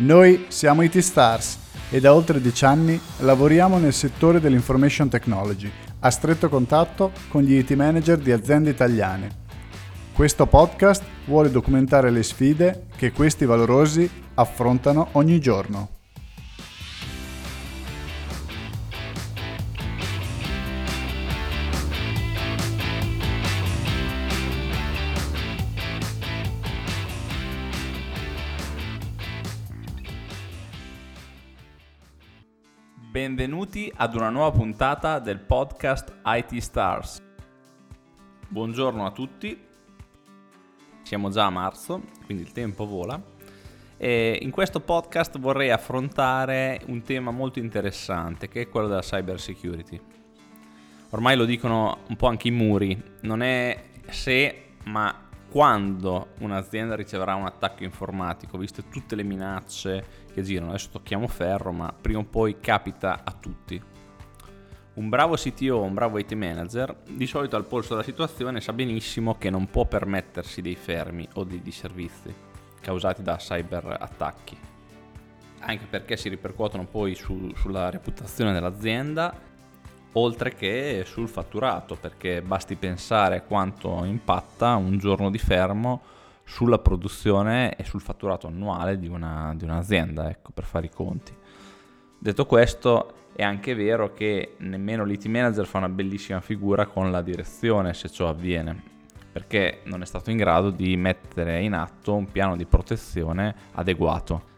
Noi siamo IT Stars e da oltre dieci anni lavoriamo nel settore dell'information technology, a stretto contatto con gli IT manager di aziende italiane. Questo podcast vuole documentare le sfide che questi valorosi affrontano ogni giorno. Benvenuti ad una nuova puntata del podcast IT Stars. Buongiorno a tutti, siamo già a marzo, quindi il tempo vola. E in questo podcast vorrei affrontare un tema molto interessante che è quello della cyber security. Ormai lo dicono un po' anche i muri, non è se ma quando un'azienda riceverà un attacco informatico, viste tutte le minacce che girano, adesso tocchiamo ferro, ma prima o poi capita a tutti. Un bravo CTO, un bravo IT manager, di solito al polso della situazione sa benissimo che non può permettersi dei fermi o dei disservizi causati da cyber attacchi, anche perché si ripercuotono poi su, sulla reputazione dell'azienda oltre che sul fatturato, perché basti pensare quanto impatta un giorno di fermo sulla produzione e sul fatturato annuale di, una, di un'azienda, ecco, per fare i conti. Detto questo, è anche vero che nemmeno l'IT manager fa una bellissima figura con la direzione se ciò avviene, perché non è stato in grado di mettere in atto un piano di protezione adeguato.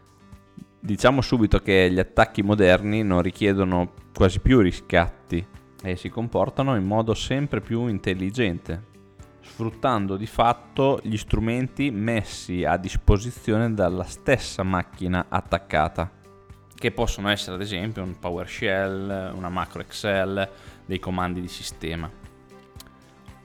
Diciamo subito che gli attacchi moderni non richiedono quasi più riscatti e si comportano in modo sempre più intelligente, sfruttando di fatto gli strumenti messi a disposizione dalla stessa macchina attaccata, che possono essere ad esempio un PowerShell, una macro Excel, dei comandi di sistema.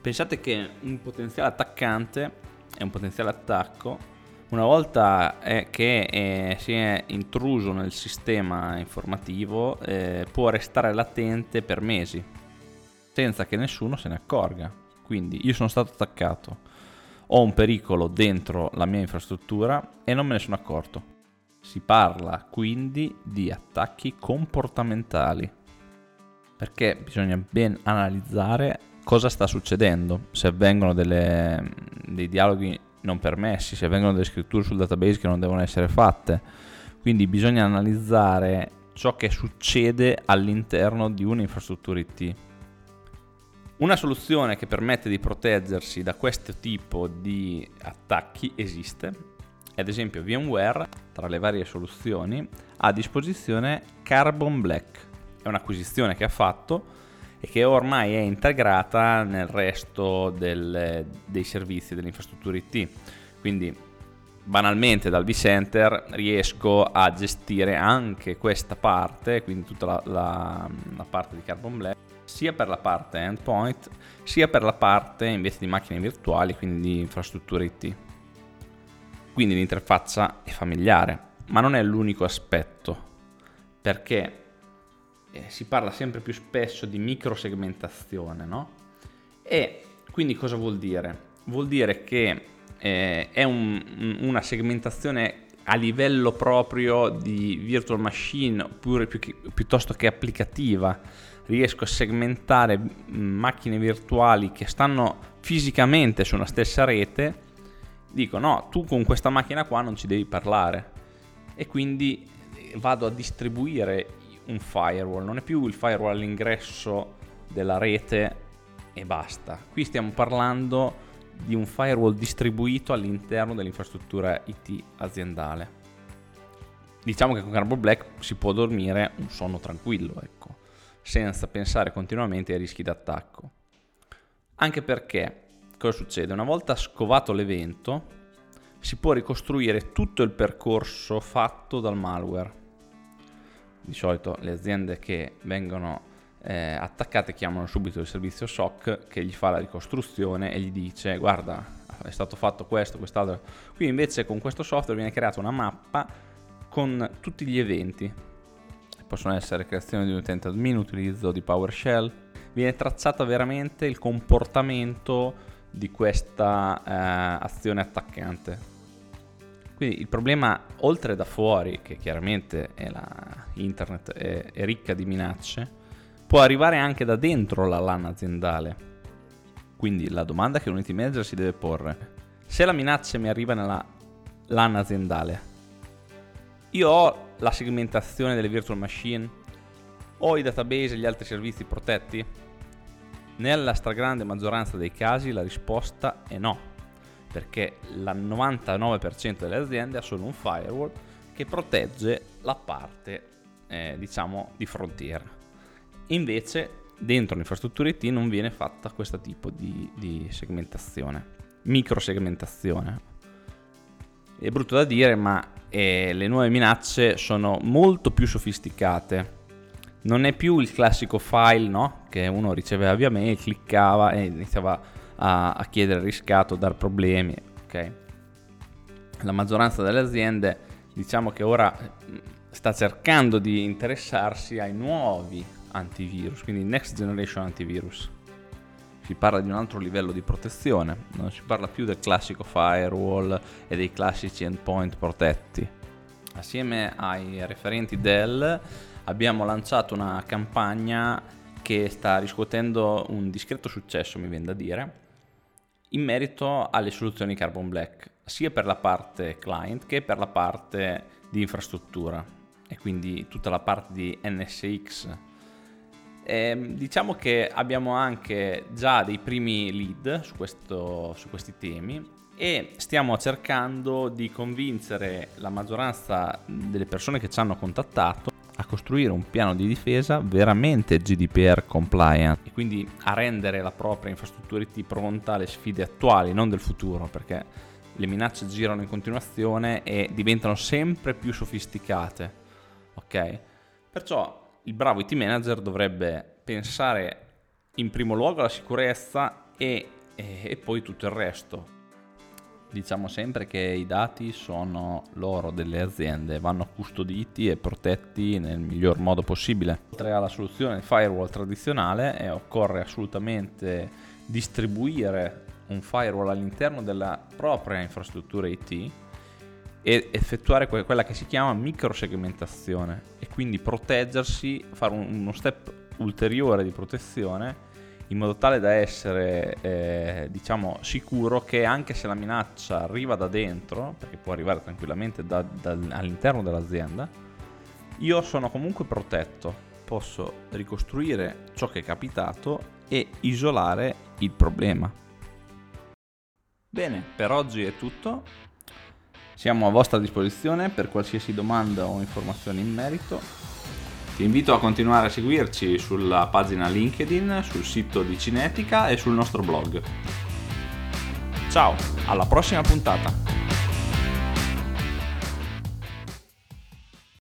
Pensate che un potenziale attaccante e un potenziale attacco una volta eh, che eh, si è intruso nel sistema informativo eh, può restare latente per mesi senza che nessuno se ne accorga. Quindi io sono stato attaccato, ho un pericolo dentro la mia infrastruttura e non me ne sono accorto. Si parla quindi di attacchi comportamentali perché bisogna ben analizzare cosa sta succedendo, se avvengono delle, dei dialoghi non permessi, se avvengono delle scritture sul database che non devono essere fatte. Quindi bisogna analizzare ciò che succede all'interno di un'infrastruttura IT. Una soluzione che permette di proteggersi da questo tipo di attacchi esiste. Ad esempio VMware, tra le varie soluzioni, ha a disposizione Carbon Black. È un'acquisizione che ha fatto e che ormai è integrata nel resto del, dei servizi dell'infrastruttura IT. Quindi banalmente dal vCenter riesco a gestire anche questa parte, quindi tutta la, la, la parte di Carbon Black, sia per la parte endpoint, sia per la parte invece di macchine virtuali, quindi di infrastrutture IT. Quindi l'interfaccia è familiare, ma non è l'unico aspetto, perché eh, si parla sempre più spesso di microsegmentazione, no? E quindi cosa vuol dire? Vuol dire che eh, è un, una segmentazione a livello proprio di virtual machine oppure più che, piuttosto che applicativa. Riesco a segmentare macchine virtuali che stanno fisicamente su una stessa rete. Dico no, tu con questa macchina qua non ci devi parlare. E quindi eh, vado a distribuire un firewall, non è più il firewall all'ingresso della rete e basta. Qui stiamo parlando di un firewall distribuito all'interno dell'infrastruttura IT aziendale. Diciamo che con Carbon Black si può dormire un sonno tranquillo, ecco, senza pensare continuamente ai rischi d'attacco. Anche perché, cosa succede? Una volta scovato l'evento, si può ricostruire tutto il percorso fatto dal malware di solito le aziende che vengono eh, attaccate chiamano subito il servizio SOC che gli fa la ricostruzione e gli dice guarda è stato fatto questo, quest'altro. Qui invece con questo software viene creata una mappa con tutti gli eventi. Possono essere creazione di un utente admin, utilizzo di PowerShell. Viene tracciata veramente il comportamento di questa eh, azione attaccante. Quindi il problema, oltre da fuori, che chiaramente è la, internet è, è ricca di minacce, può arrivare anche da dentro la LAN aziendale. Quindi la domanda che l'Unity Manager si deve porre, se la minaccia mi arriva nella LAN aziendale, io ho la segmentazione delle virtual machine, ho i database e gli altri servizi protetti? Nella stragrande maggioranza dei casi la risposta è no perché il 99% delle aziende ha solo un firewall che protegge la parte eh, diciamo di frontiera. Invece dentro l'infrastruttura IT non viene fatta questo tipo di, di segmentazione, microsegmentazione. È brutto da dire, ma eh, le nuove minacce sono molto più sofisticate. Non è più il classico file, no? Che uno riceveva via mail, cliccava e iniziava a, a chiedere riscatto, dar problemi, ok? La maggioranza delle aziende diciamo che ora sta cercando di interessarsi ai nuovi antivirus, quindi next generation antivirus. Si parla di un altro livello di protezione, non si parla più del classico firewall e dei classici endpoint protetti. Assieme ai referenti Dell abbiamo lanciato una campagna che sta riscuotendo un discreto successo, mi viene da dire, in merito alle soluzioni Carbon Black, sia per la parte client che per la parte di infrastruttura e quindi tutta la parte di NSX. E, ehm, diciamo che abbiamo anche già dei primi lead su, questo, su questi temi e stiamo cercando di convincere la maggioranza delle persone che ci hanno contattato a costruire un piano di difesa veramente GDPR compliant e quindi a rendere la propria infrastruttura IT pronta alle sfide attuali, non del futuro, perché le minacce girano in continuazione e diventano sempre più sofisticate. Ok? Perciò il bravo IT manager dovrebbe pensare in primo luogo alla sicurezza e, e, e poi tutto il resto Diciamo sempre che i dati sono l'oro delle aziende, vanno custoditi e protetti nel miglior modo possibile. Oltre alla soluzione firewall tradizionale, eh, occorre assolutamente distribuire un firewall all'interno della propria infrastruttura IT e effettuare quella che si chiama microsegmentazione e quindi proteggersi, fare uno step ulteriore di protezione in modo tale da essere eh, diciamo sicuro che anche se la minaccia arriva da dentro, perché può arrivare tranquillamente da, da, all'interno dell'azienda, io sono comunque protetto, posso ricostruire ciò che è capitato e isolare il problema. Bene, per oggi è tutto. Siamo a vostra disposizione per qualsiasi domanda o informazione in merito ti invito a continuare a seguirci sulla pagina LinkedIn, sul sito di Cinetica e sul nostro blog. Ciao, alla prossima puntata!